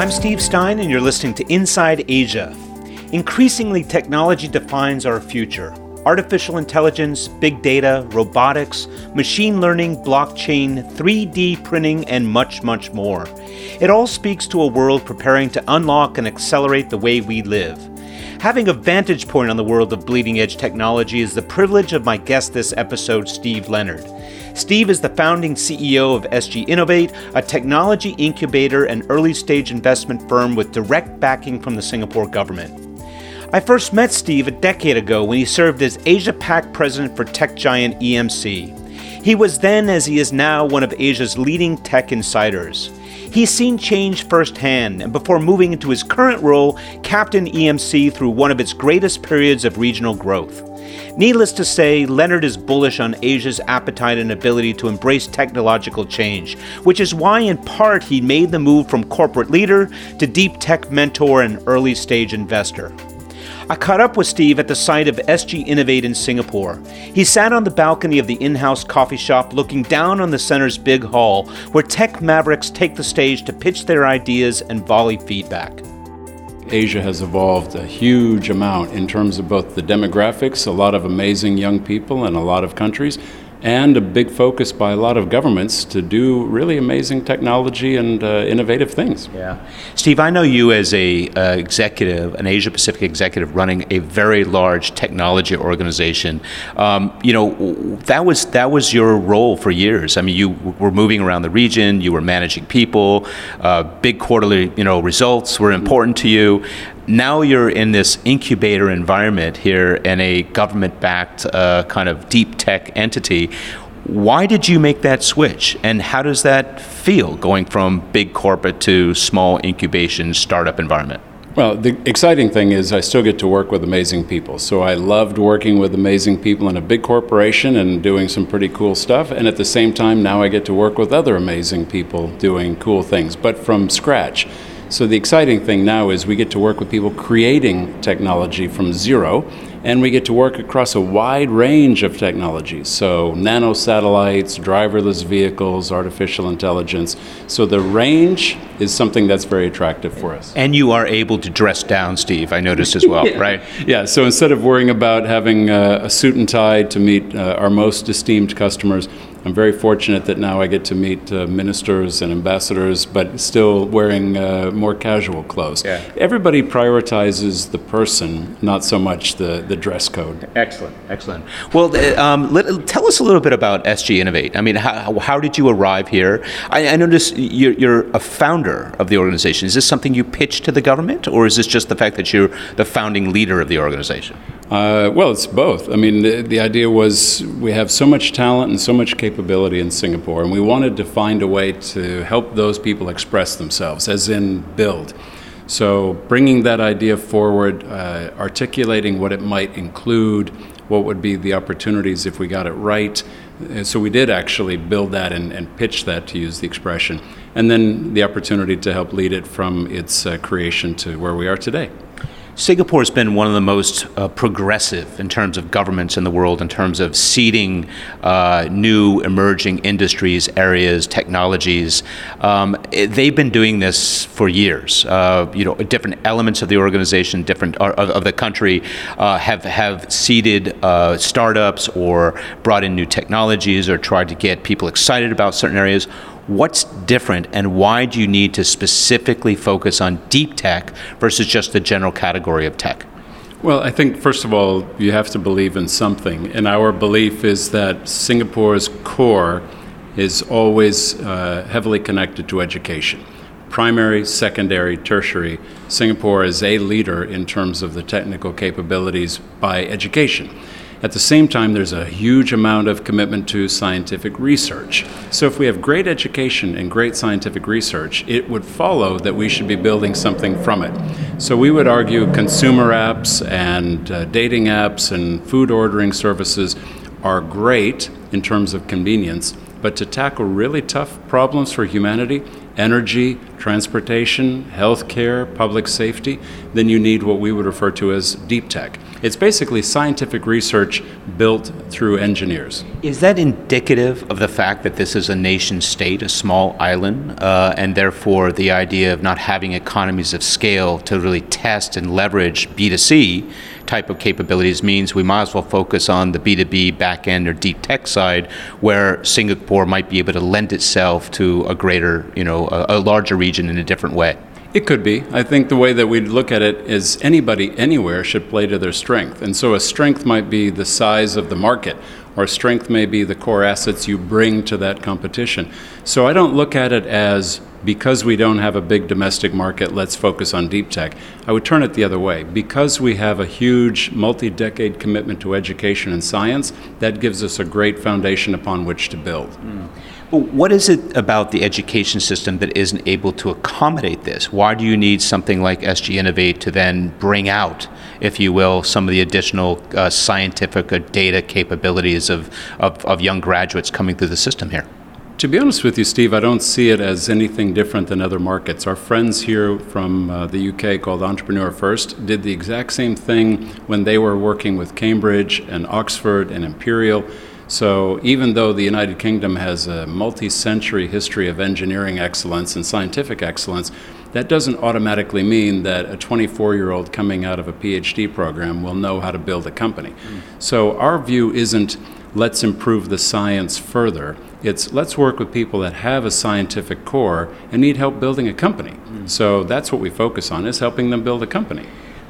I'm Steve Stein, and you're listening to Inside Asia. Increasingly, technology defines our future. Artificial intelligence, big data, robotics, machine learning, blockchain, 3D printing, and much, much more. It all speaks to a world preparing to unlock and accelerate the way we live. Having a vantage point on the world of bleeding edge technology is the privilege of my guest this episode, Steve Leonard. Steve is the founding CEO of SG Innovate, a technology incubator and early stage investment firm with direct backing from the Singapore government. I first met Steve a decade ago when he served as Asia Pac president for tech giant EMC. He was then, as he is now, one of Asia's leading tech insiders. He's seen change firsthand, and before moving into his current role, captained EMC through one of its greatest periods of regional growth. Needless to say, Leonard is bullish on Asia's appetite and ability to embrace technological change, which is why, in part, he made the move from corporate leader to deep tech mentor and early stage investor. I caught up with Steve at the site of SG Innovate in Singapore. He sat on the balcony of the in house coffee shop looking down on the center's big hall, where tech mavericks take the stage to pitch their ideas and volley feedback. Asia has evolved a huge amount in terms of both the demographics, a lot of amazing young people in a lot of countries, and a big focus by a lot of governments to do really amazing technology and uh, innovative things. Yeah, Steve, I know you as a uh, executive, an Asia Pacific executive, running a very large technology organization. Um, you know, that was that was your role for years. I mean, you were moving around the region, you were managing people. Uh, big quarterly, you know, results were important to you now you're in this incubator environment here in a government backed uh, kind of deep tech entity. Why did you make that switch? And how does that feel going from big corporate to small incubation startup environment? Well, the exciting thing is I still get to work with amazing people. So I loved working with amazing people in a big corporation and doing some pretty cool stuff. And at the same time, now I get to work with other amazing people doing cool things, but from scratch. So the exciting thing now is we get to work with people creating technology from zero, and we get to work across a wide range of technologies. So nano satellites, driverless vehicles, artificial intelligence. So the range is something that's very attractive for us. And you are able to dress down, Steve. I noticed as well, yeah. right? Yeah. So instead of worrying about having a, a suit and tie to meet uh, our most esteemed customers, I'm very fortunate that now I get to meet uh, ministers and ambassadors, but still wearing uh, more casual clothes. Yeah. Everybody prioritizes the person, not so much the, the dress code. Excellent, excellent. Well, um, let, tell us a little bit about SG Innovate. I mean, how, how did you arrive here? I, I noticed you're, you're, a founder of the organization. Is this something you pitched to the government, or is this just the fact that you're the founding leader of the organization? Uh, well, it's both. I mean, the, the, idea was we have so much talent and so much capability in Singapore, and we wanted to find a way to help those people express themselves, as in build. So, bringing that idea forward, uh, articulating what it might include, what would be the opportunities if we got it right. So, we did actually build that and, and, pitch that, to use the expression, and then the opportunity to help lead it from its uh, creation to where we are today. Singapore has been one of the most uh, progressive in terms of governments in the world, in terms of seeding uh, new emerging industries, areas, technologies. Um, it, they've been doing this for years. Uh, you know, different elements of the organization, different of, of the country, uh, have have seeded uh, startups or brought in new technologies or tried to get people excited about certain areas What's different, and why do you need to specifically focus on deep tech versus just the general category of tech? Well, I think, first of all, you have to believe in something. And our belief is that Singapore's core is always uh, heavily connected to education primary, secondary, tertiary. Singapore is a leader in terms of the technical capabilities by education. At the same time, there's a huge amount of commitment to scientific research. So, if we have great education and great scientific research, it would follow that we should be building something from it. So, we would argue consumer apps and uh, dating apps and food ordering services are great in terms of convenience, but to tackle really tough problems for humanity, energy, transportation, healthcare, public safety, then you need what we would refer to as deep tech. It's basically scientific research built through engineers. Is that indicative of the fact that this is a nation state, a small island, uh, and therefore the idea of not having economies of scale to really test and leverage B2C type of capabilities means we might as well focus on the B2B back end or deep tech side where Singapore might be able to lend itself to a greater, you know, a, a larger region in a different way? It could be. I think the way that we look at it is anybody anywhere should play to their strength. And so a strength might be the size of the market, or strength may be the core assets you bring to that competition. So I don't look at it as because we don't have a big domestic market, let's focus on deep tech. I would turn it the other way. Because we have a huge multi decade commitment to education and science, that gives us a great foundation upon which to build. Mm. What is it about the education system that isn't able to accommodate this? Why do you need something like SG Innovate to then bring out, if you will, some of the additional uh, scientific data capabilities of, of, of young graduates coming through the system here? To be honest with you, Steve, I don't see it as anything different than other markets. Our friends here from uh, the UK called Entrepreneur First did the exact same thing when they were working with Cambridge and Oxford and Imperial so, even though the United Kingdom has a multi century history of engineering excellence and scientific excellence, that doesn't automatically mean that a 24 year old coming out of a PhD program will know how to build a company. Mm. So, our view isn't let's improve the science further. It's let's work with people that have a scientific core and need help building a company. Mm. So that's what we focus on is helping them build a company.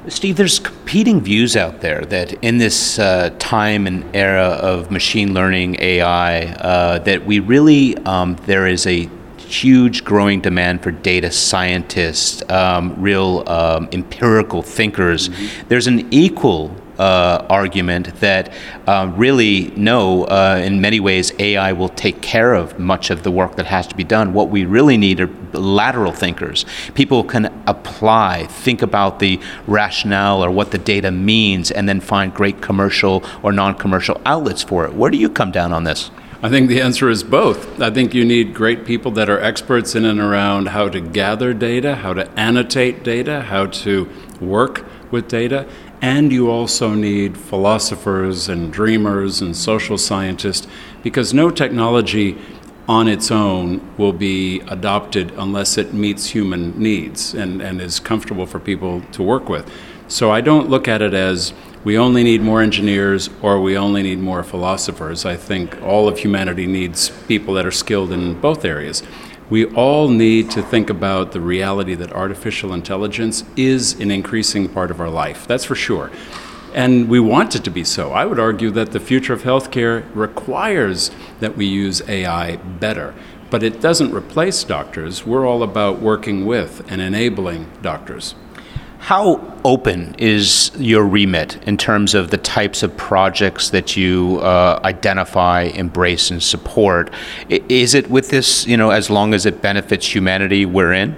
Steve, there's competing views out there that in this uh, time and era of machine learning, AI, uh, that we really, um, there is a huge growing demand for data scientists, um, real um, empirical thinkers. Mm-hmm. There's an equal uh, argument that uh, really, no, uh, in many ways, AI will take care of much of the work that has to be done. What we really need are lateral thinkers. People can apply, think about the rationale or what the data means, and then find great commercial or non commercial outlets for it. Where do you come down on this? I think the answer is both. I think you need great people that are experts in and around how to gather data, how to annotate data, how to work with data, and you also need philosophers and dreamers and social scientists because no technology on its own will be adopted unless it meets human needs and, and is comfortable for people to work with. So I don't look at it as we only need more engineers or we only need more philosophers. I think all of humanity needs people that are skilled in both areas we all need to think about the reality that artificial intelligence is an increasing part of our life. That's for sure. And we want it to be so. I would argue that the future of healthcare requires that we use AI better. But it doesn't replace doctors. We're all about working with and enabling doctors. How open is your remit in terms of the types of projects that you uh, identify, embrace, and support? Is it with this, you know, as long as it benefits humanity, we're in?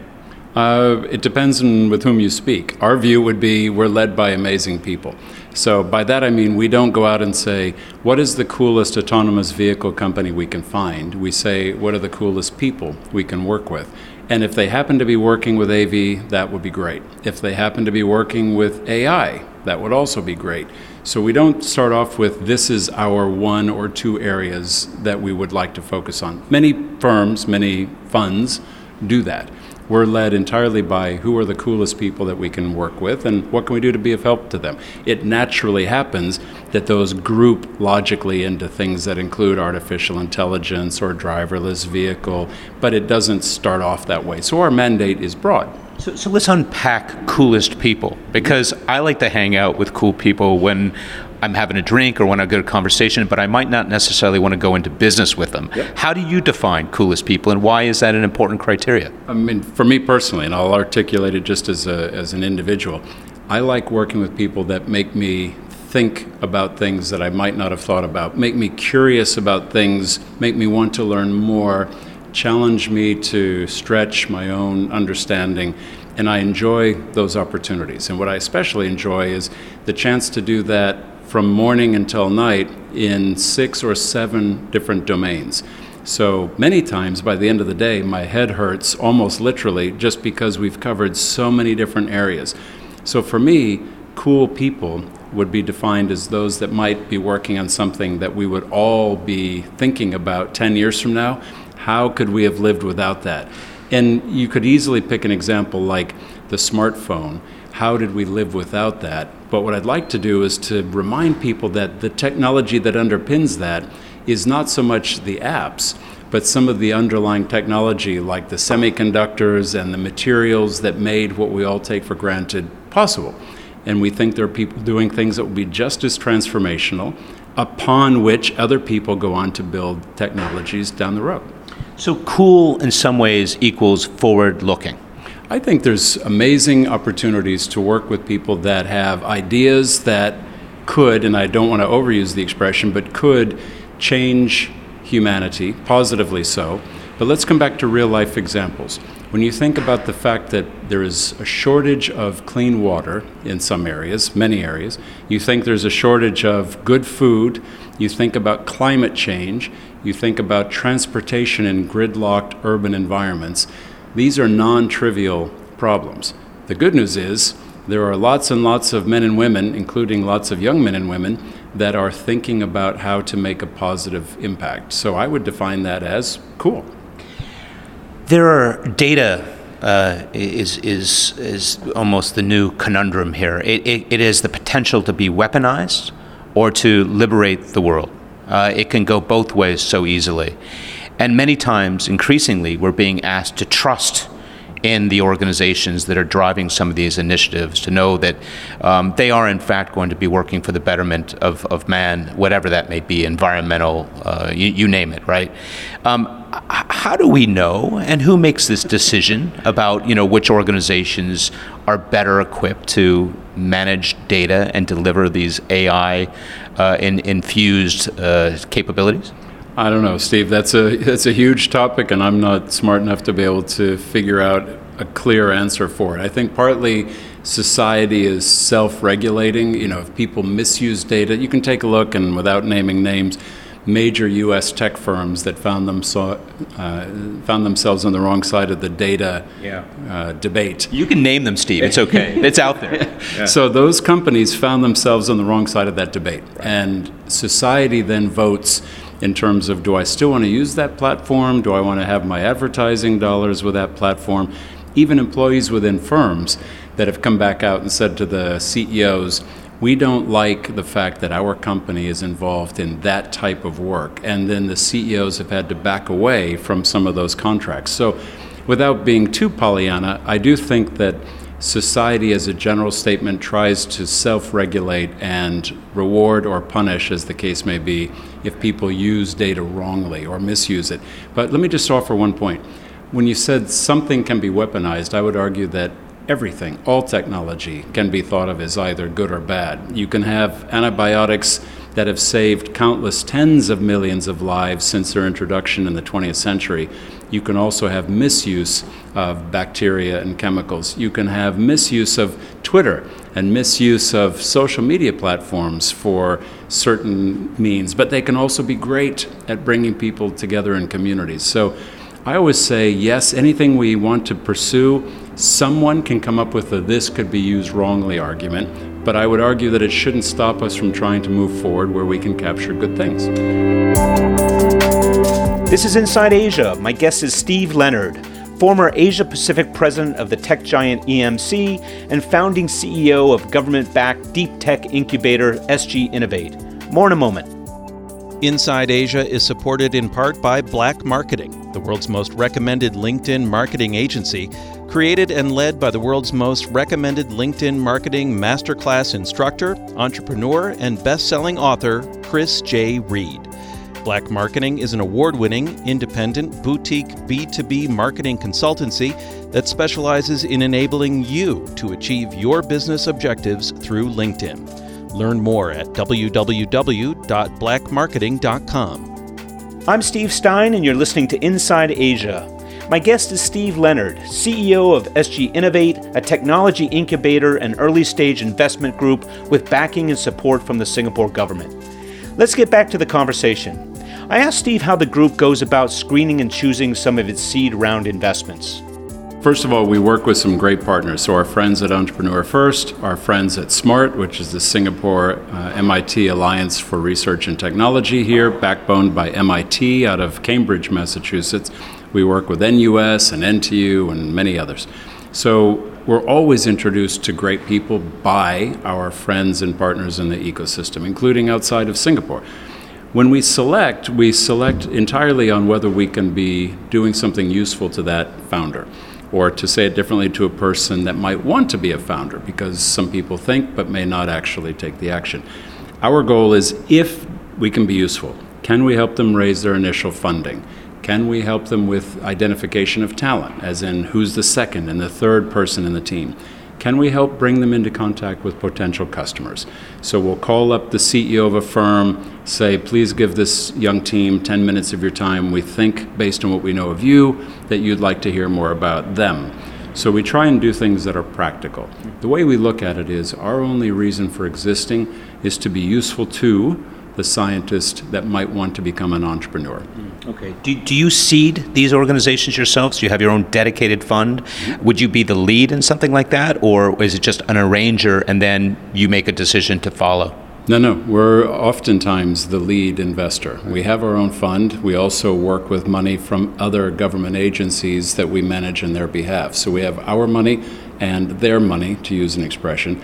Uh, it depends on with whom you speak. Our view would be we're led by amazing people. So by that I mean we don't go out and say, what is the coolest autonomous vehicle company we can find? We say, what are the coolest people we can work with? And if they happen to be working with AV, that would be great. If they happen to be working with AI, that would also be great. So we don't start off with this is our one or two areas that we would like to focus on. Many firms, many funds do that we're led entirely by who are the coolest people that we can work with and what can we do to be of help to them. It naturally happens that those group logically into things that include artificial intelligence or driverless vehicle, but it doesn't start off that way. So our mandate is broad. So, so let's unpack coolest people because I like to hang out with cool people when I'm having a drink or want to get a conversation, but I might not necessarily want to go into business with them. Yep. How do you define coolest people, and why is that an important criteria? I mean, for me personally, and I'll articulate it just as, a, as an individual, I like working with people that make me think about things that I might not have thought about, make me curious about things, make me want to learn more, challenge me to stretch my own understanding and I enjoy those opportunities. And what I especially enjoy is the chance to do that from morning until night in six or seven different domains. So many times by the end of the day, my head hurts almost literally just because we've covered so many different areas. So for me, cool people would be defined as those that might be working on something that we would all be thinking about 10 years from now. How could we have lived without that? And you could easily pick an example like the smartphone. How did we live without that? But what I'd like to do is to remind people that the technology that underpins that is not so much the apps, but some of the underlying technology like the semiconductors and the materials that made what we all take for granted possible. And we think there are people doing things that will be just as transformational, upon which other people go on to build technologies down the road. So, cool in some ways equals forward looking. I think there's amazing opportunities to work with people that have ideas that could, and I don't want to overuse the expression, but could change humanity, positively so. But let's come back to real life examples. When you think about the fact that there is a shortage of clean water in some areas, many areas, you think there's a shortage of good food, you think about climate change, you think about transportation in gridlocked urban environments, these are non trivial problems. The good news is there are lots and lots of men and women, including lots of young men and women, that are thinking about how to make a positive impact. So I would define that as cool. There are data uh, is is is almost the new conundrum here. It, it, it has the potential to be weaponized or to liberate the world. Uh, it can go both ways so easily, and many times, increasingly, we're being asked to trust in the organizations that are driving some of these initiatives to know that um, they are in fact going to be working for the betterment of, of man, whatever that may be, environmental, uh, you, you, name it, right? Um, how do we know, and who makes this decision about you know which organizations are better equipped to manage data and deliver these AI uh, in, infused uh, capabilities? I don't know, Steve. That's a that's a huge topic, and I'm not smart enough to be able to figure out a clear answer for it. I think partly society is self-regulating. You know, if people misuse data, you can take a look, and without naming names, major U.S. tech firms that found them uh, found themselves on the wrong side of the data yeah. uh, debate. You can name them, Steve. It's okay. it's out there. Yeah. So those companies found themselves on the wrong side of that debate, right. and society then votes in terms of do I still want to use that platform? Do I want to have my advertising dollars with that platform? Even employees within firms that have come back out and said to the CEOs, we don't like the fact that our company is involved in that type of work. And then the CEOs have had to back away from some of those contracts. So, without being too Pollyanna, I do think that society, as a general statement, tries to self regulate and reward or punish, as the case may be, if people use data wrongly or misuse it. But let me just offer one point. When you said something can be weaponized, I would argue that everything, all technology, can be thought of as either good or bad. You can have antibiotics that have saved countless tens of millions of lives since their introduction in the 20th century. You can also have misuse of bacteria and chemicals. You can have misuse of Twitter and misuse of social media platforms for certain means, but they can also be great at bringing people together in communities. So I always say yes, anything we want to pursue, someone can come up with a this could be used wrongly argument, but I would argue that it shouldn't stop us from trying to move forward where we can capture good things. This is Inside Asia. My guest is Steve Leonard, former Asia Pacific president of the tech giant EMC and founding CEO of government backed deep tech incubator SG Innovate. More in a moment. Inside Asia is supported in part by Black Marketing, the world's most recommended LinkedIn marketing agency, created and led by the world's most recommended LinkedIn marketing masterclass instructor, entrepreneur, and best selling author, Chris J. Reed. Black Marketing is an award winning, independent, boutique B2B marketing consultancy that specializes in enabling you to achieve your business objectives through LinkedIn. Learn more at www.blackmarketing.com. I'm Steve Stein, and you're listening to Inside Asia. My guest is Steve Leonard, CEO of SG Innovate, a technology incubator and early stage investment group with backing and support from the Singapore government. Let's get back to the conversation. I asked Steve how the group goes about screening and choosing some of its seed round investments. First of all, we work with some great partners. So, our friends at Entrepreneur First, our friends at SMART, which is the Singapore uh, MIT Alliance for Research and Technology here, backboned by MIT out of Cambridge, Massachusetts. We work with NUS and NTU and many others. So, we're always introduced to great people by our friends and partners in the ecosystem, including outside of Singapore. When we select, we select entirely on whether we can be doing something useful to that founder or to say it differently to a person that might want to be a founder because some people think but may not actually take the action. Our goal is if we can be useful, can we help them raise their initial funding? Can we help them with identification of talent, as in who's the second and the third person in the team? Can we help bring them into contact with potential customers? So we'll call up the CEO of a firm, say, please give this young team 10 minutes of your time. We think, based on what we know of you, that you'd like to hear more about them. So we try and do things that are practical. The way we look at it is our only reason for existing is to be useful to the scientist that might want to become an entrepreneur. Mm, okay. Do, do you seed these organizations yourselves? Do you have your own dedicated fund? Would you be the lead in something like that? Or is it just an arranger and then you make a decision to follow? No, no. We're oftentimes the lead investor. We have our own fund. We also work with money from other government agencies that we manage in their behalf. So we have our money and their money, to use an expression.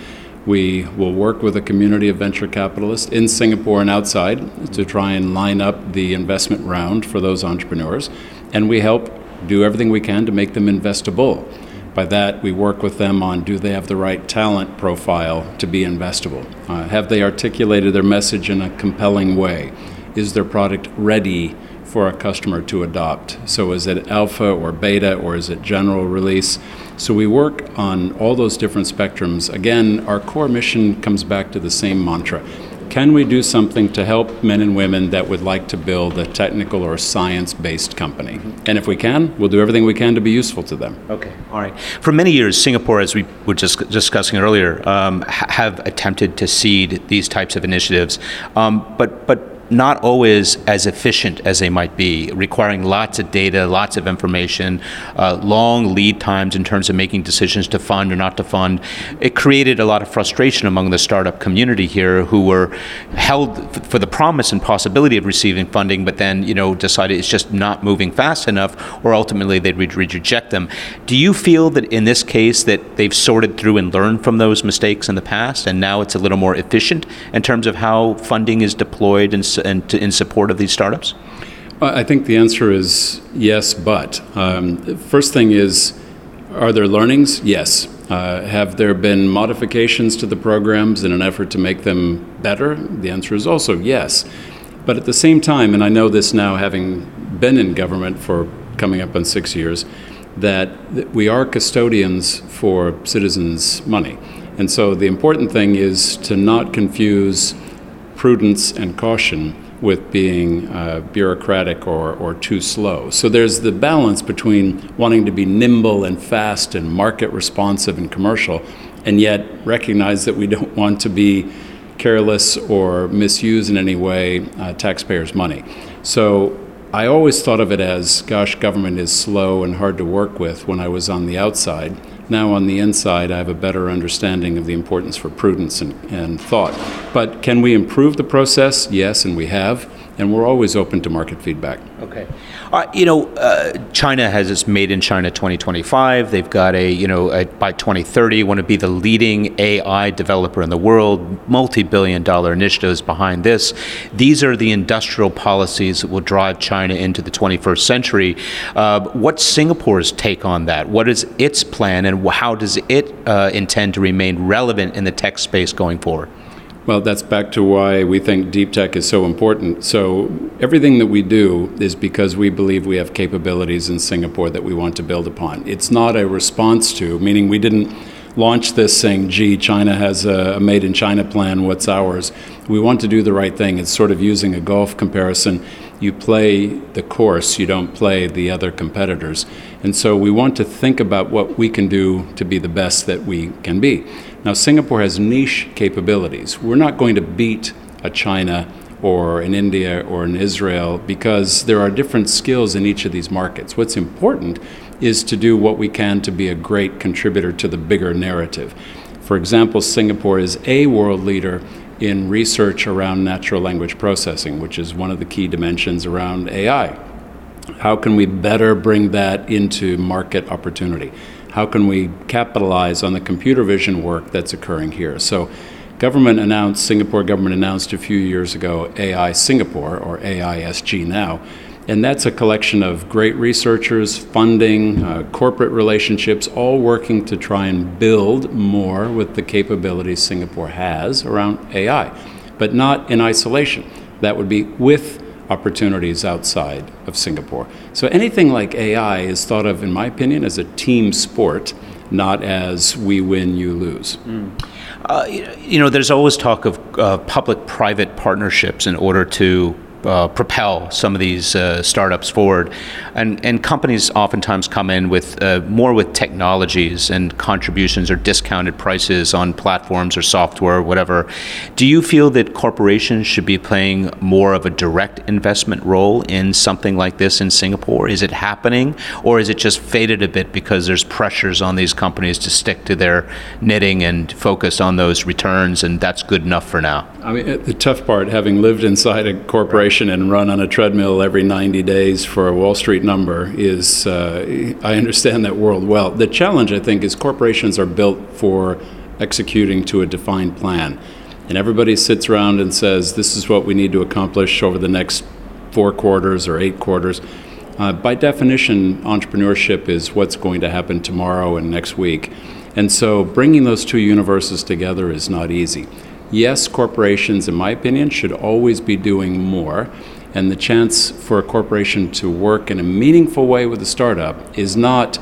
We will work with a community of venture capitalists in Singapore and outside to try and line up the investment round for those entrepreneurs. And we help do everything we can to make them investable. By that, we work with them on do they have the right talent profile to be investable? Uh, have they articulated their message in a compelling way? Is their product ready for a customer to adopt? So, is it alpha or beta or is it general release? So we work on all those different spectrums. Again, our core mission comes back to the same mantra. Can we do something to help men and women that would like to build a technical or science based company? And if we can, we'll do everything we can to be useful to them. Okay, all right. For many years, Singapore, as we were just discussing earlier, um, have attempted to seed these types of initiatives. Um, but, but not always as efficient as they might be, requiring lots of data, lots of information, uh, long lead times in terms of making decisions to fund or not to fund. It created a lot of frustration among the startup community here who were held for the promise and possibility of receiving funding, but then you know decided it's just not moving fast enough, or ultimately they'd re- reject them. Do you feel that in this case that they've sorted through and learned from those mistakes in the past, and now it's a little more efficient in terms of how funding is deployed and and to, in support of these startups? I think the answer is yes, but. Um, first thing is, are there learnings? Yes. Uh, have there been modifications to the programs in an effort to make them better? The answer is also yes. But at the same time, and I know this now having been in government for coming up on six years, that we are custodians for citizens' money. And so the important thing is to not confuse prudence and caution with being uh, bureaucratic or, or too slow. So there's the balance between wanting to be nimble and fast and market responsive and commercial, and yet recognize that we don't want to be careless or misuse in any way uh, taxpayers' money. So I always thought of it as, gosh, government is slow and hard to work with when I was on the outside. Now, on the inside, I have a better understanding of the importance for prudence and, and thought. But can we improve the process? Yes, and we have and we're always open to market feedback. Okay. Uh, you know, uh, China has its Made in China 2025. They've got a, you know, a, by 2030, want to be the leading AI developer in the world, multi billion dollar initiatives behind this. These are the industrial policies that will drive China into the 21st century. Uh, what's Singapore's take on that? What is its plan, and how does it uh, intend to remain relevant in the tech space going forward? Well, that's back to why we think deep tech is so important. So, everything that we do is because we believe we have capabilities in Singapore that we want to build upon. It's not a response to, meaning we didn't launch this saying, gee, China has a made in China plan, what's ours? We want to do the right thing. It's sort of using a golf comparison. You play the course, you don't play the other competitors. And so we want to think about what we can do to be the best that we can be. Now, Singapore has niche capabilities. We're not going to beat a China or in India or in Israel because there are different skills in each of these markets. What's important is to do what we can to be a great contributor to the bigger narrative. For example, Singapore is a world leader in research around natural language processing, which is one of the key dimensions around AI. How can we better bring that into market opportunity? How can we capitalize on the computer vision work that's occurring here? So, government announced, Singapore government announced a few years ago AI Singapore, or AISG now, and that's a collection of great researchers, funding, uh, corporate relationships, all working to try and build more with the capabilities Singapore has around AI, but not in isolation. That would be with opportunities outside of Singapore. So anything like AI is thought of, in my opinion, as a team sport, not as we win, you lose. Mm. Uh, you know, there's always talk of uh, public private partnerships in order to uh, propel some of these uh, startups forward. And, and companies oftentimes come in with uh, more with technologies and contributions or discounted prices on platforms or software or whatever. Do you feel that corporations should be playing more of a direct investment role in something like this in Singapore? Is it happening or is it just faded a bit because there's pressures on these companies to stick to their knitting and focus on those returns and that's good enough for now? I mean, the tough part, having lived inside a corporation, and run on a treadmill every 90 days for a Wall Street number is, uh, I understand that world well. The challenge, I think, is corporations are built for executing to a defined plan. And everybody sits around and says, this is what we need to accomplish over the next four quarters or eight quarters. Uh, by definition, entrepreneurship is what's going to happen tomorrow and next week. And so bringing those two universes together is not easy yes, corporations, in my opinion, should always be doing more. And the chance for a corporation to work in a meaningful way with a startup is not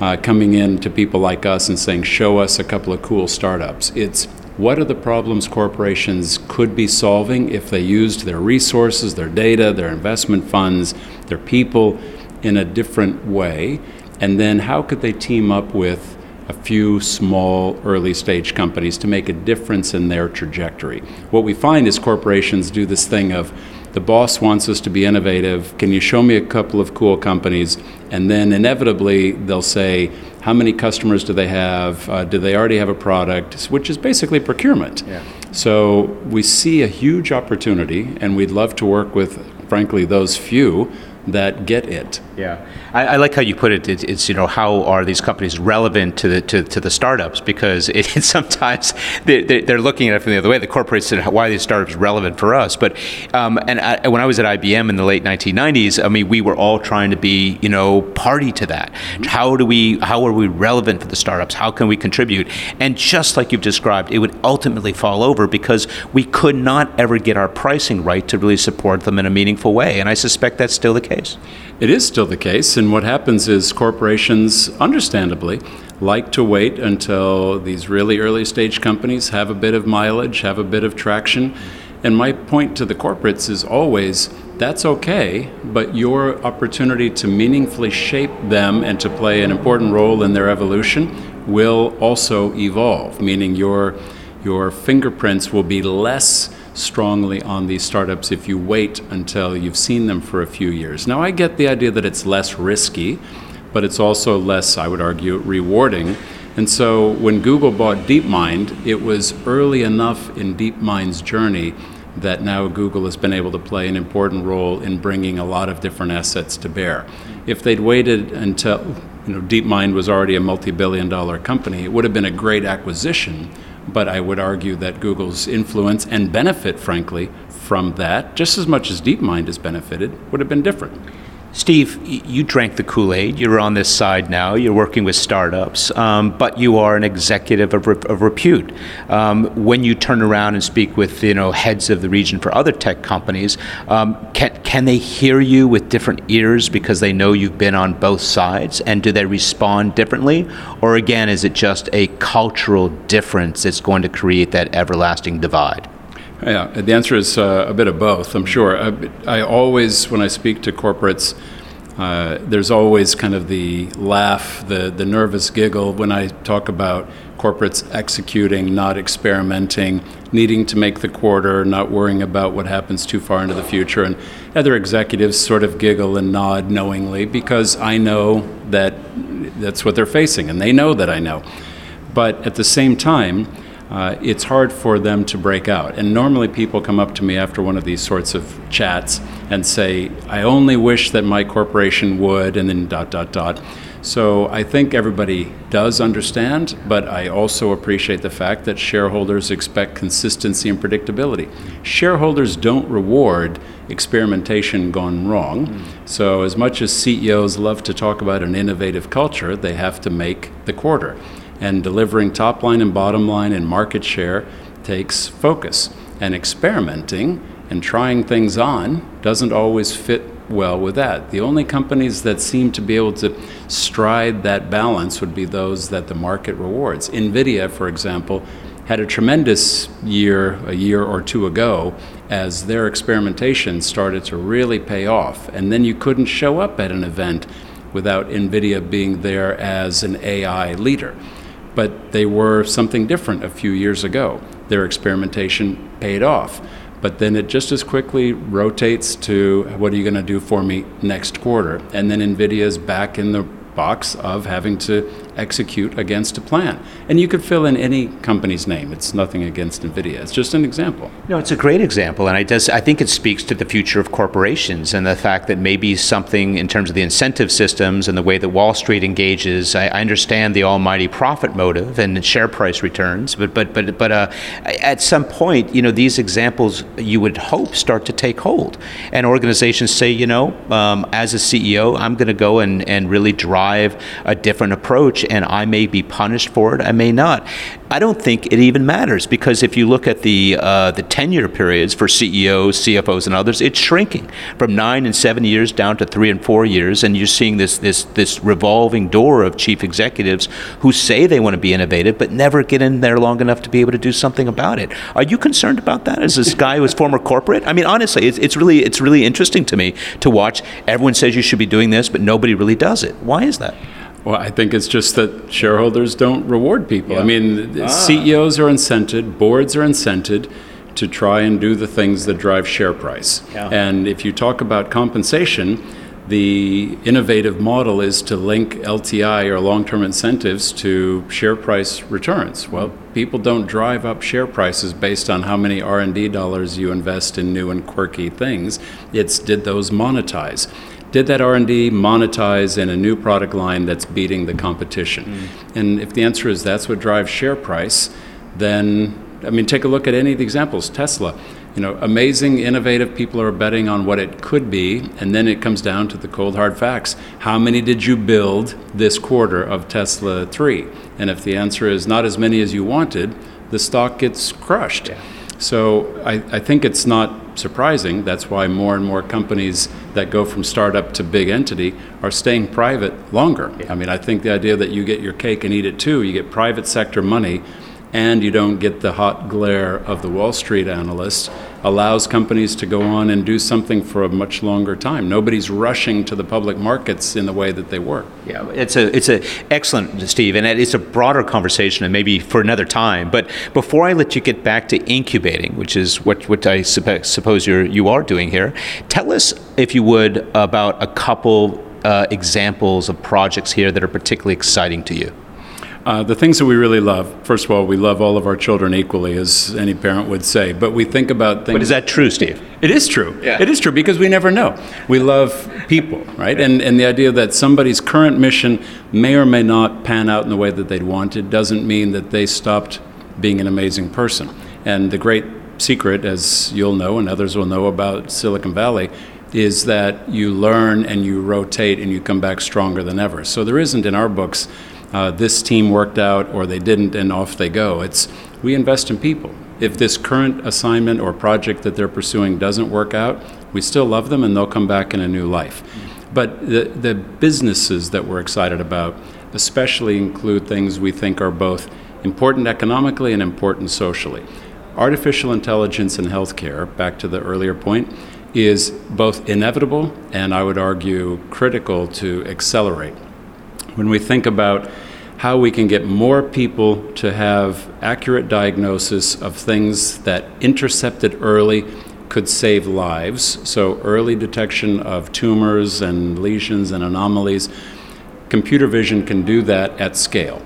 uh, coming in to people like us and saying, show us a couple of cool startups. It's what are the problems corporations could be solving if they used their resources, their data, their investment funds, their people in a different way? And then how could they team up with a few small early stage companies to make a difference in their trajectory. What we find is corporations do this thing of the boss wants us to be innovative. Can you show me a couple of cool companies? And then inevitably they'll say, how many customers do they have? Uh, do they already have a product? Which is basically procurement. Yeah. So we see a huge opportunity, and we'd love to work with, frankly, those few that get it. Yeah, I, I like how you put it. it. It's you know how are these companies relevant to the to, to the startups because it, it sometimes they, they're looking at it from the other way. The corporates said why are these startups relevant for us? But um, and I, when I was at IBM in the late 1990s, I mean we were all trying to be you know party to that. Mm-hmm. How do we how are we relevant for the startups? How can we contribute? And just like you've described, it would ultimately fall over because we could not ever get our pricing right to really support them in a meaningful way. And I suspect that's still the case. It is still the case, and what happens is corporations, understandably, like to wait until these really early stage companies have a bit of mileage, have a bit of traction. And my point to the corporates is always that's okay, but your opportunity to meaningfully shape them and to play an important role in their evolution will also evolve, meaning your, your fingerprints will be less strongly on these startups if you wait until you've seen them for a few years. Now, I get the idea that it's less risky, but it's also less, I would argue, rewarding. And so when Google bought DeepMind, it was early enough in DeepMind's journey that now Google has been able to play an important role in bringing a lot of different assets to bear. If they'd waited until you know, DeepMind was already a multi-billion dollar company, it would have been a great acquisition but I would argue that Google's influence and benefit, frankly, from that, just as much as DeepMind has benefited, would have been different. Steve, you drank the Kool Aid. You're on this side now. You're working with startups, um, but you are an executive of, of repute. Um, when you turn around and speak with you know heads of the region for other tech companies, um, can can they hear you with different ears because they know you've been on both sides? And do they respond differently, or again, is it just a cultural difference that's going to create that everlasting divide? Yeah, the answer is uh, a bit of both, I'm sure. I, I always, when I speak to corporates, uh, there's always kind of the laugh, the, the nervous giggle when I talk about corporates executing, not experimenting, needing to make the quarter, not worrying about what happens too far into the future. And other executives sort of giggle and nod knowingly because I know that that's what they're facing, and they know that I know. But at the same time, uh, it's hard for them to break out. And normally people come up to me after one of these sorts of chats and say, I only wish that my corporation would, and then dot, dot, dot. So I think everybody does understand, but I also appreciate the fact that shareholders expect consistency and predictability. Shareholders don't reward experimentation gone wrong. Mm. So, as much as CEOs love to talk about an innovative culture, they have to make the quarter. And delivering top line and bottom line and market share takes focus. And experimenting and trying things on doesn't always fit well with that. The only companies that seem to be able to stride that balance would be those that the market rewards. NVIDIA, for example, had a tremendous year a year or two ago as their experimentation started to really pay off. And then you couldn't show up at an event without NVIDIA being there as an AI leader. But they were something different a few years ago. Their experimentation paid off but then it just as quickly rotates to what are you going to do for me next quarter? And then NVIDIA is back in the box of having to execute against a plan. And you could fill in any company's name. It's nothing against NVIDIA. It's just an example. No, it's a great example. And I, does, I think it speaks to the future of corporations and the fact that maybe something in terms of the incentive systems and the way that Wall Street engages. I, I understand the almighty profit motive and share price returns, but, but, but, but uh, at some point, you know, these examples you would hope start to take hold. And organizations say, you know, um, as a CEO, I'm going to go and, and really drive a different approach and I may be punished for it, I may not. I don't think it even matters because if you look at the uh, the tenure periods for CEOs, CFOs, and others, it's shrinking from nine and seven years down to three and four years, and you're seeing this this this revolving door of chief executives who say they want to be innovative but never get in there long enough to be able to do something about it. Are you concerned about that? As this guy who was former corporate, I mean, honestly, it's, it's really it's really interesting to me to watch. Everyone says you should be doing this, but nobody really does it. Why is that? Well, I think it's just that shareholders don't reward people. Yeah. I mean, ah. CEOs are incented, boards are incented to try and do the things that drive share price. Yeah. And if you talk about compensation, the innovative model is to link LTI or long-term incentives to share price returns. Well, people don't drive up share prices based on how many R&D dollars you invest in new and quirky things. It's did those monetize? Did that r&d monetize in a new product line that's beating the competition? Mm. and if the answer is that's what drives share price then i mean take a look at any of the examples. Tesla you know amazing innovative people are betting on what it could be and then it comes down to the cold hard facts. How many did you build this quarter of tesla 3 and if the answer is not as many as you wanted the stock gets crushed. Yeah. so I, I think it's not surprising. That's why more and more companies that go from startup to big entity are staying private longer. I mean, I think the idea that you get your cake and eat it too, you get private sector money and you don't get the hot glare of the Wall Street analysts allows companies to go on and do something for a much longer time. Nobody's rushing to the public markets in the way that they were. Yeah, it's a it's a excellent, Steve, and it's a broader conversation, and maybe for another time. But before I let you get back to incubating, which is what what I suppose you're you are doing here, tell us if you would about a couple uh, examples of projects here that are particularly exciting to you. Uh, the things that we really love, first of all, we love all of our children equally, as any parent would say. But we think about things. But is that true, Steve? It is true. Yeah. It is true because we never know. We love people, right? And, and the idea that somebody's current mission may or may not pan out in the way that they'd wanted doesn't mean that they stopped being an amazing person. And the great secret, as you'll know and others will know about Silicon Valley, is that you learn and you rotate and you come back stronger than ever. So there isn't in our books uh, this team worked out or they didn't and off they go. It's we invest in people. If this current assignment or project that they're pursuing doesn't work out, we still love them and they'll come back in a new life. But the, the businesses that we're excited about especially include things we think are both important economically and important socially. Artificial intelligence in healthcare, back to the earlier point, is both inevitable and I would argue critical to accelerate when we think about how we can get more people to have accurate diagnosis of things that intercepted early could save lives. So, early detection of tumors and lesions and anomalies. Computer vision can do that at scale.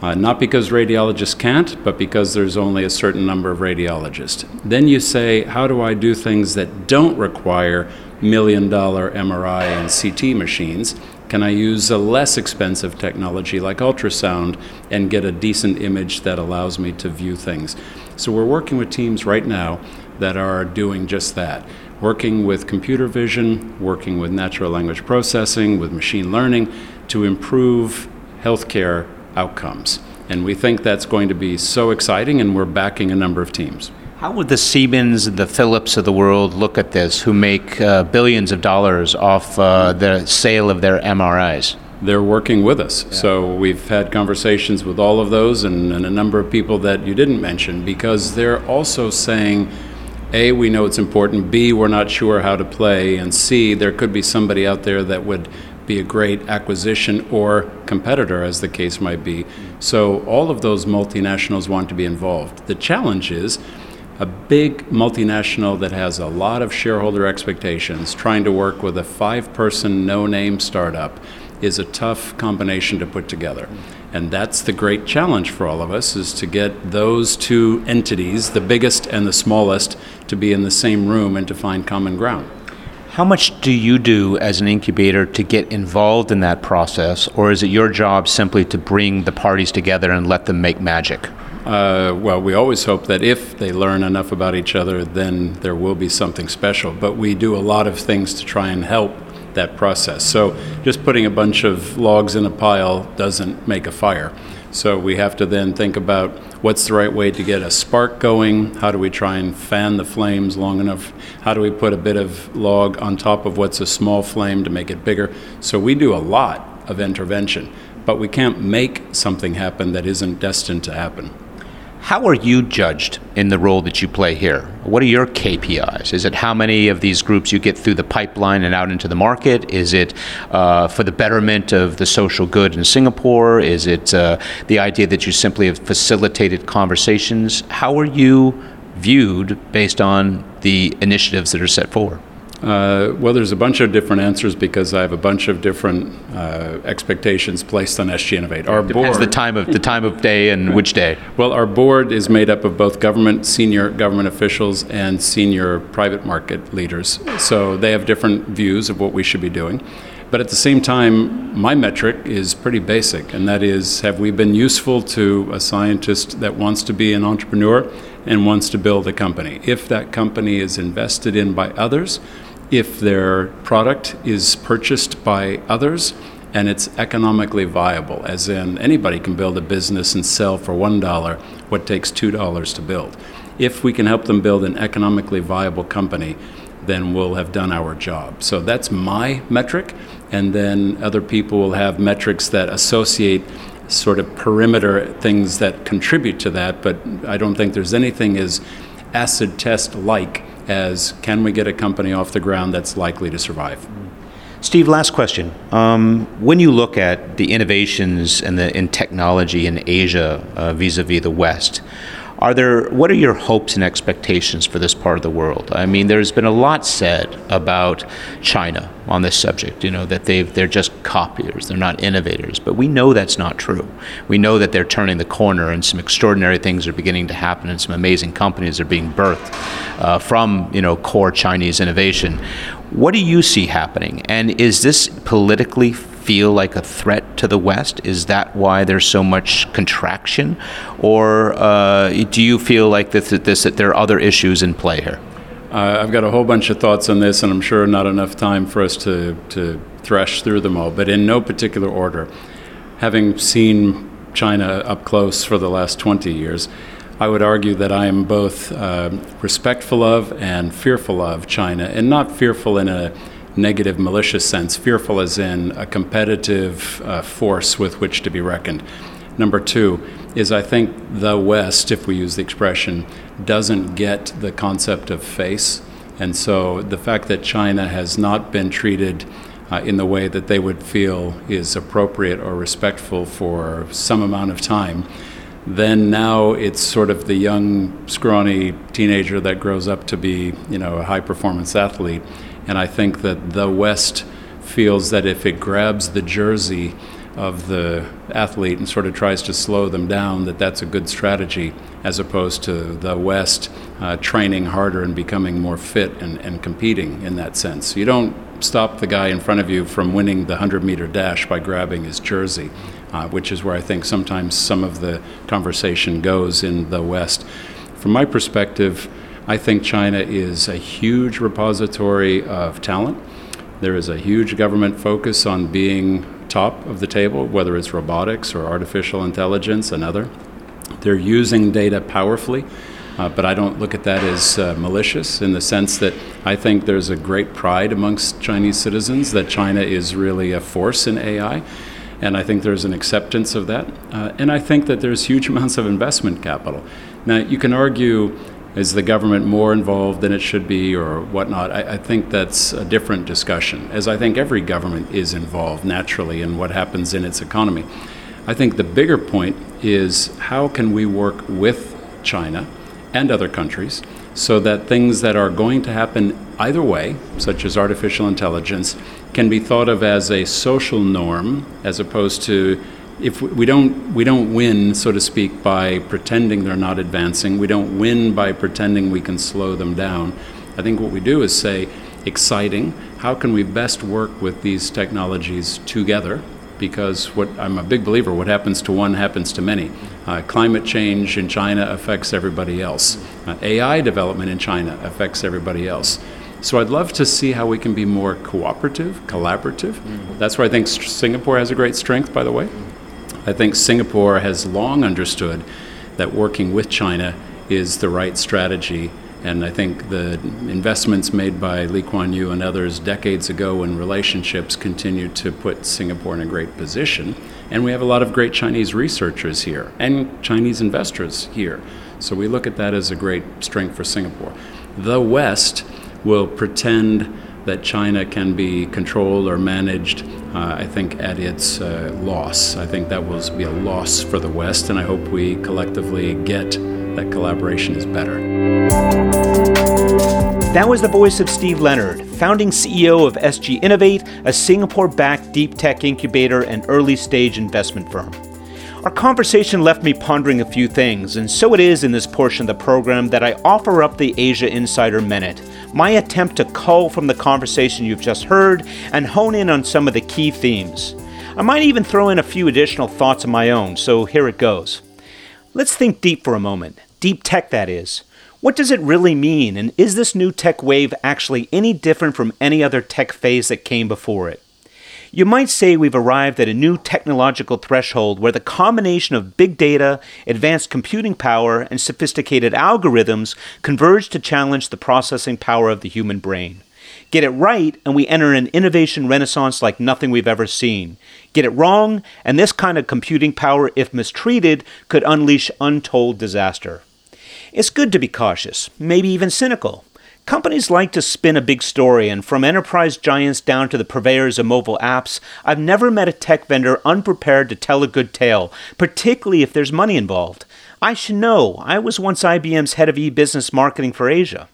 Uh, not because radiologists can't, but because there's only a certain number of radiologists. Then you say, how do I do things that don't require million dollar MRI and CT machines? Can I use a less expensive technology like ultrasound and get a decent image that allows me to view things? So we're working with teams right now that are doing just that. Working with computer vision, working with natural language processing, with machine learning to improve healthcare outcomes. And we think that's going to be so exciting, and we're backing a number of teams. How would the Siemens, the Philips of the world look at this, who make uh, billions of dollars off uh, the sale of their MRIs? They're working with us. Yeah. So we've had conversations with all of those and, and a number of people that you didn't mention because they're also saying, A, we know it's important, B, we're not sure how to play, and C, there could be somebody out there that would be a great acquisition or competitor, as the case might be. So all of those multinationals want to be involved. The challenge is, a big multinational that has a lot of shareholder expectations trying to work with a five person, no name startup is a tough combination to put together. And that's the great challenge for all of us is to get those two entities, the biggest and the smallest, to be in the same room and to find common ground. How much do you do as an incubator to get involved in that process, or is it your job simply to bring the parties together and let them make magic? Uh, well, we always hope that if they learn enough about each other, then there will be something special. But we do a lot of things to try and help that process. So just putting a bunch of logs in a pile doesn't make a fire. So we have to then think about what's the right way to get a spark going? How do we try and fan the flames long enough? How do we put a bit of log on top of what's a small flame to make it bigger? So we do a lot of intervention, but we can't make something happen that isn't destined to happen. How are you judged in the role that you play here? What are your KPIs? Is it how many of these groups you get through the pipeline and out into the market? Is it uh, for the betterment of the social good in Singapore? Is it uh, the idea that you simply have facilitated conversations? How are you viewed based on the initiatives that are set forward? Uh, well, there's a bunch of different answers because I have a bunch of different uh, expectations placed on SG Innovate. Our Depends board, the time of the time of day and which day. Well, our board is made up of both government, senior government officials, and senior private market leaders. So they have different views of what we should be doing. But at the same time, my metric is pretty basic, and that is have we been useful to a scientist that wants to be an entrepreneur and wants to build a company? If that company is invested in by others, if their product is purchased by others and it's economically viable, as in anybody can build a business and sell for $1 what takes $2 to build. If we can help them build an economically viable company, then we'll have done our job. So that's my metric, and then other people will have metrics that associate sort of perimeter things that contribute to that, but I don't think there's anything as acid test like as can we get a company off the ground that's likely to survive? Steve, last question. Um, when you look at the innovations and the in technology in Asia uh, vis-a-vis the West, are there what are your hopes and expectations for this part of the world? I mean, there's been a lot said about China on this subject. You know that they they're just copiers, they're not innovators. But we know that's not true. We know that they're turning the corner, and some extraordinary things are beginning to happen, and some amazing companies are being birthed uh, from you know core Chinese innovation. What do you see happening? And is this politically feel like a threat to the West? Is that why there's so much contraction, or uh, do you feel like that, this, that there are other issues in play here? Uh, I've got a whole bunch of thoughts on this, and I'm sure not enough time for us to, to thresh through them all. But in no particular order, having seen China up close for the last 20 years, I would argue that I am both uh, respectful of and fearful of China, and not fearful in a negative, malicious sense, fearful as in a competitive uh, force with which to be reckoned. Number two is I think the West, if we use the expression, doesn't get the concept of face. And so the fact that China has not been treated uh, in the way that they would feel is appropriate or respectful for some amount of time, then now it's sort of the young, scrawny teenager that grows up to be, you know, a high performance athlete. And I think that the West feels that if it grabs the jersey of the athlete and sort of tries to slow them down, that that's a good strategy as opposed to the West uh, training harder and becoming more fit and, and competing in that sense. You don't stop the guy in front of you from winning the 100 meter dash by grabbing his jersey, uh, which is where I think sometimes some of the conversation goes in the West. From my perspective, I think China is a huge repository of talent. There is a huge government focus on being top of the table, whether it's robotics or artificial intelligence, another. They're using data powerfully. Uh, but I don't look at that as uh, malicious in the sense that I think there's a great pride amongst Chinese citizens that China is really a force in AI. And I think there's an acceptance of that. Uh, and I think that there's huge amounts of investment capital. Now, you can argue is the government more involved than it should be or whatnot? I, I, think that's a different discussion, as I think every government is involved naturally in what happens in its economy. I think the bigger point is how can we work with China and other countries so that things that are going to happen either way, such as artificial intelligence, can be thought of as a social norm as opposed to if we don't we don't win so to speak by pretending they're not advancing we don't win by pretending we can slow them down i think what we do is say exciting how can we best work with these technologies together because what I'm a big believer what happens to one happens to many. Uh, climate change in China affects everybody else. Uh, AI development in China affects everybody else. So I'd love to see how we can be more cooperative, collaborative. Mm-hmm. That's where I think Singapore has a great strength, by the way. I think Singapore has long understood that working with China is the right strategy and I think the investments made by Lee Kuan Yew and others decades ago in relationships continue to put Singapore in a great position. And we have a lot of great Chinese researchers here and Chinese investors here. So we look at that as a great strength for Singapore. The West will pretend that China can be controlled or managed, uh, I think, at its uh, loss. I think that will be a loss for the West, and I hope we collectively get that collaboration is better. That was the voice of Steve Leonard, founding CEO of SG Innovate, a Singapore backed deep tech incubator and early stage investment firm. Our conversation left me pondering a few things, and so it is in this portion of the program that I offer up the Asia Insider Minute, my attempt to cull from the conversation you've just heard and hone in on some of the key themes. I might even throw in a few additional thoughts of my own, so here it goes. Let's think deep for a moment. Deep tech, that is. What does it really mean, and is this new tech wave actually any different from any other tech phase that came before it? You might say we've arrived at a new technological threshold where the combination of big data, advanced computing power, and sophisticated algorithms converge to challenge the processing power of the human brain. Get it right, and we enter an innovation renaissance like nothing we've ever seen. Get it wrong, and this kind of computing power, if mistreated, could unleash untold disaster. It's good to be cautious, maybe even cynical. Companies like to spin a big story, and from enterprise giants down to the purveyors of mobile apps, I've never met a tech vendor unprepared to tell a good tale, particularly if there's money involved. I should know, I was once IBM's head of e business marketing for Asia.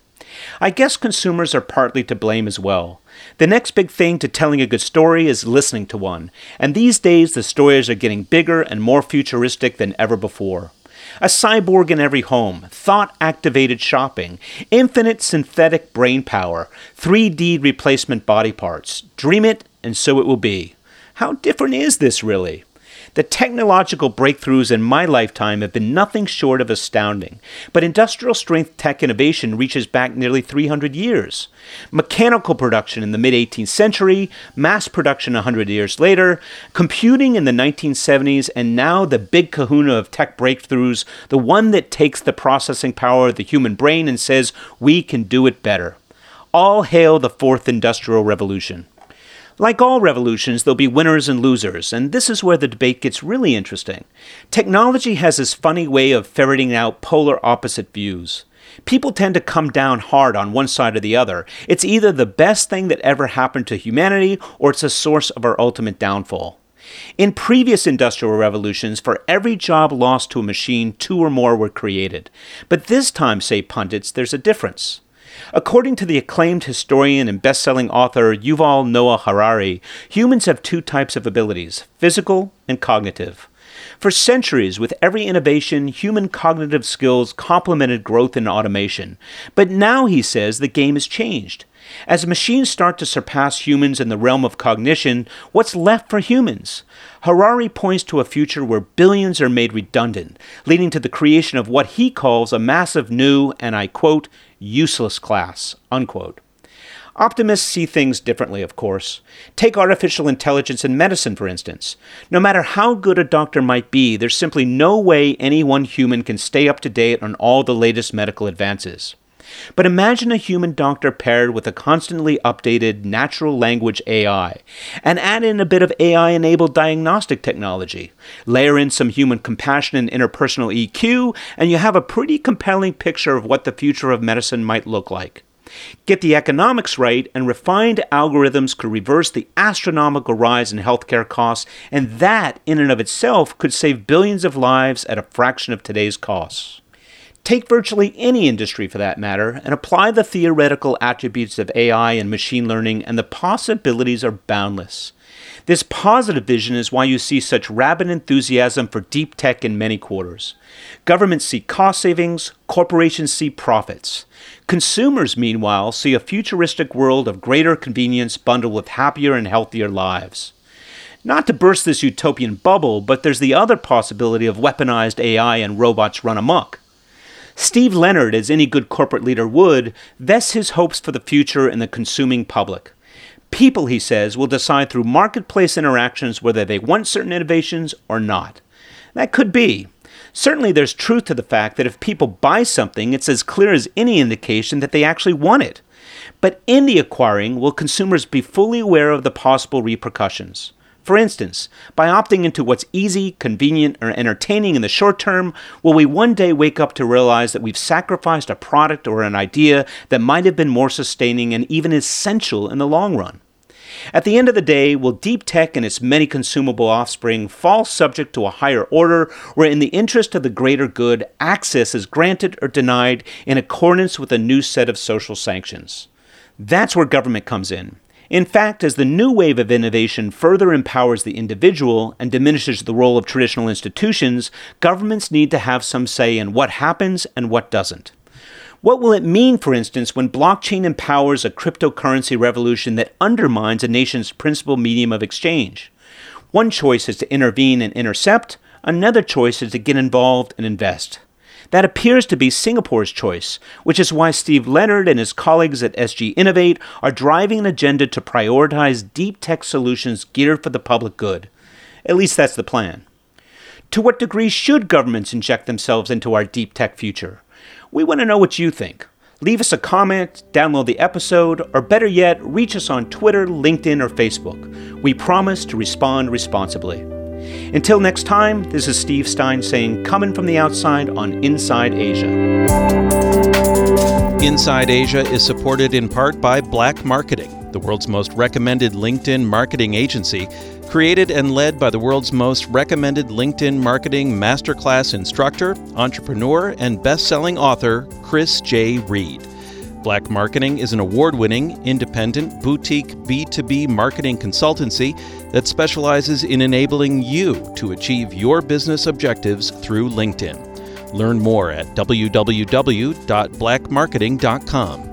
I guess consumers are partly to blame as well. The next big thing to telling a good story is listening to one, and these days the stories are getting bigger and more futuristic than ever before. A cyborg in every home, thought activated shopping, infinite synthetic brain power, 3D replacement body parts. Dream it, and so it will be. How different is this really? The technological breakthroughs in my lifetime have been nothing short of astounding, but industrial strength tech innovation reaches back nearly 300 years. Mechanical production in the mid 18th century, mass production 100 years later, computing in the 1970s, and now the big kahuna of tech breakthroughs, the one that takes the processing power of the human brain and says, we can do it better. All hail the fourth industrial revolution. Like all revolutions, there'll be winners and losers, and this is where the debate gets really interesting. Technology has this funny way of ferreting out polar opposite views. People tend to come down hard on one side or the other. It's either the best thing that ever happened to humanity or it's a source of our ultimate downfall. In previous industrial revolutions, for every job lost to a machine, two or more were created. But this time, say pundits, there's a difference. According to the acclaimed historian and best selling author Yuval Noah Harari, humans have two types of abilities physical and cognitive. For centuries, with every innovation, human cognitive skills complemented growth in automation. But now, he says, the game has changed. As machines start to surpass humans in the realm of cognition, what's left for humans? Harari points to a future where billions are made redundant, leading to the creation of what he calls a massive new, and I quote, useless class, unquote. Optimists see things differently, of course. Take artificial intelligence in medicine, for instance. No matter how good a doctor might be, there's simply no way any one human can stay up to date on all the latest medical advances. But imagine a human doctor paired with a constantly updated natural language AI, and add in a bit of AI enabled diagnostic technology. Layer in some human compassion and interpersonal EQ, and you have a pretty compelling picture of what the future of medicine might look like. Get the economics right, and refined algorithms could reverse the astronomical rise in healthcare costs, and that, in and of itself, could save billions of lives at a fraction of today's costs. Take virtually any industry for that matter and apply the theoretical attributes of AI and machine learning, and the possibilities are boundless. This positive vision is why you see such rabid enthusiasm for deep tech in many quarters. Governments see cost savings, corporations see profits. Consumers, meanwhile, see a futuristic world of greater convenience bundled with happier and healthier lives. Not to burst this utopian bubble, but there's the other possibility of weaponized AI and robots run amok. Steve Leonard, as any good corporate leader would, vests his hopes for the future in the consuming public. People, he says, will decide through marketplace interactions whether they want certain innovations or not. That could be. Certainly, there's truth to the fact that if people buy something, it's as clear as any indication that they actually want it. But in the acquiring, will consumers be fully aware of the possible repercussions? For instance, by opting into what's easy, convenient, or entertaining in the short term, will we one day wake up to realize that we've sacrificed a product or an idea that might have been more sustaining and even essential in the long run? At the end of the day, will deep tech and its many consumable offspring fall subject to a higher order where, in the interest of the greater good, access is granted or denied in accordance with a new set of social sanctions? That's where government comes in. In fact, as the new wave of innovation further empowers the individual and diminishes the role of traditional institutions, governments need to have some say in what happens and what doesn't. What will it mean, for instance, when blockchain empowers a cryptocurrency revolution that undermines a nation's principal medium of exchange? One choice is to intervene and intercept, another choice is to get involved and invest. That appears to be Singapore's choice, which is why Steve Leonard and his colleagues at SG Innovate are driving an agenda to prioritize deep tech solutions geared for the public good. At least that's the plan. To what degree should governments inject themselves into our deep tech future? We want to know what you think. Leave us a comment, download the episode, or better yet, reach us on Twitter, LinkedIn, or Facebook. We promise to respond responsibly. Until next time, this is Steve Stein saying, coming from the outside on Inside Asia. Inside Asia is supported in part by Black Marketing, the world's most recommended LinkedIn marketing agency, created and led by the world's most recommended LinkedIn marketing masterclass instructor, entrepreneur, and best selling author, Chris J. Reed. Black Marketing is an award winning, independent, boutique B2B marketing consultancy that specializes in enabling you to achieve your business objectives through LinkedIn. Learn more at www.blackmarketing.com.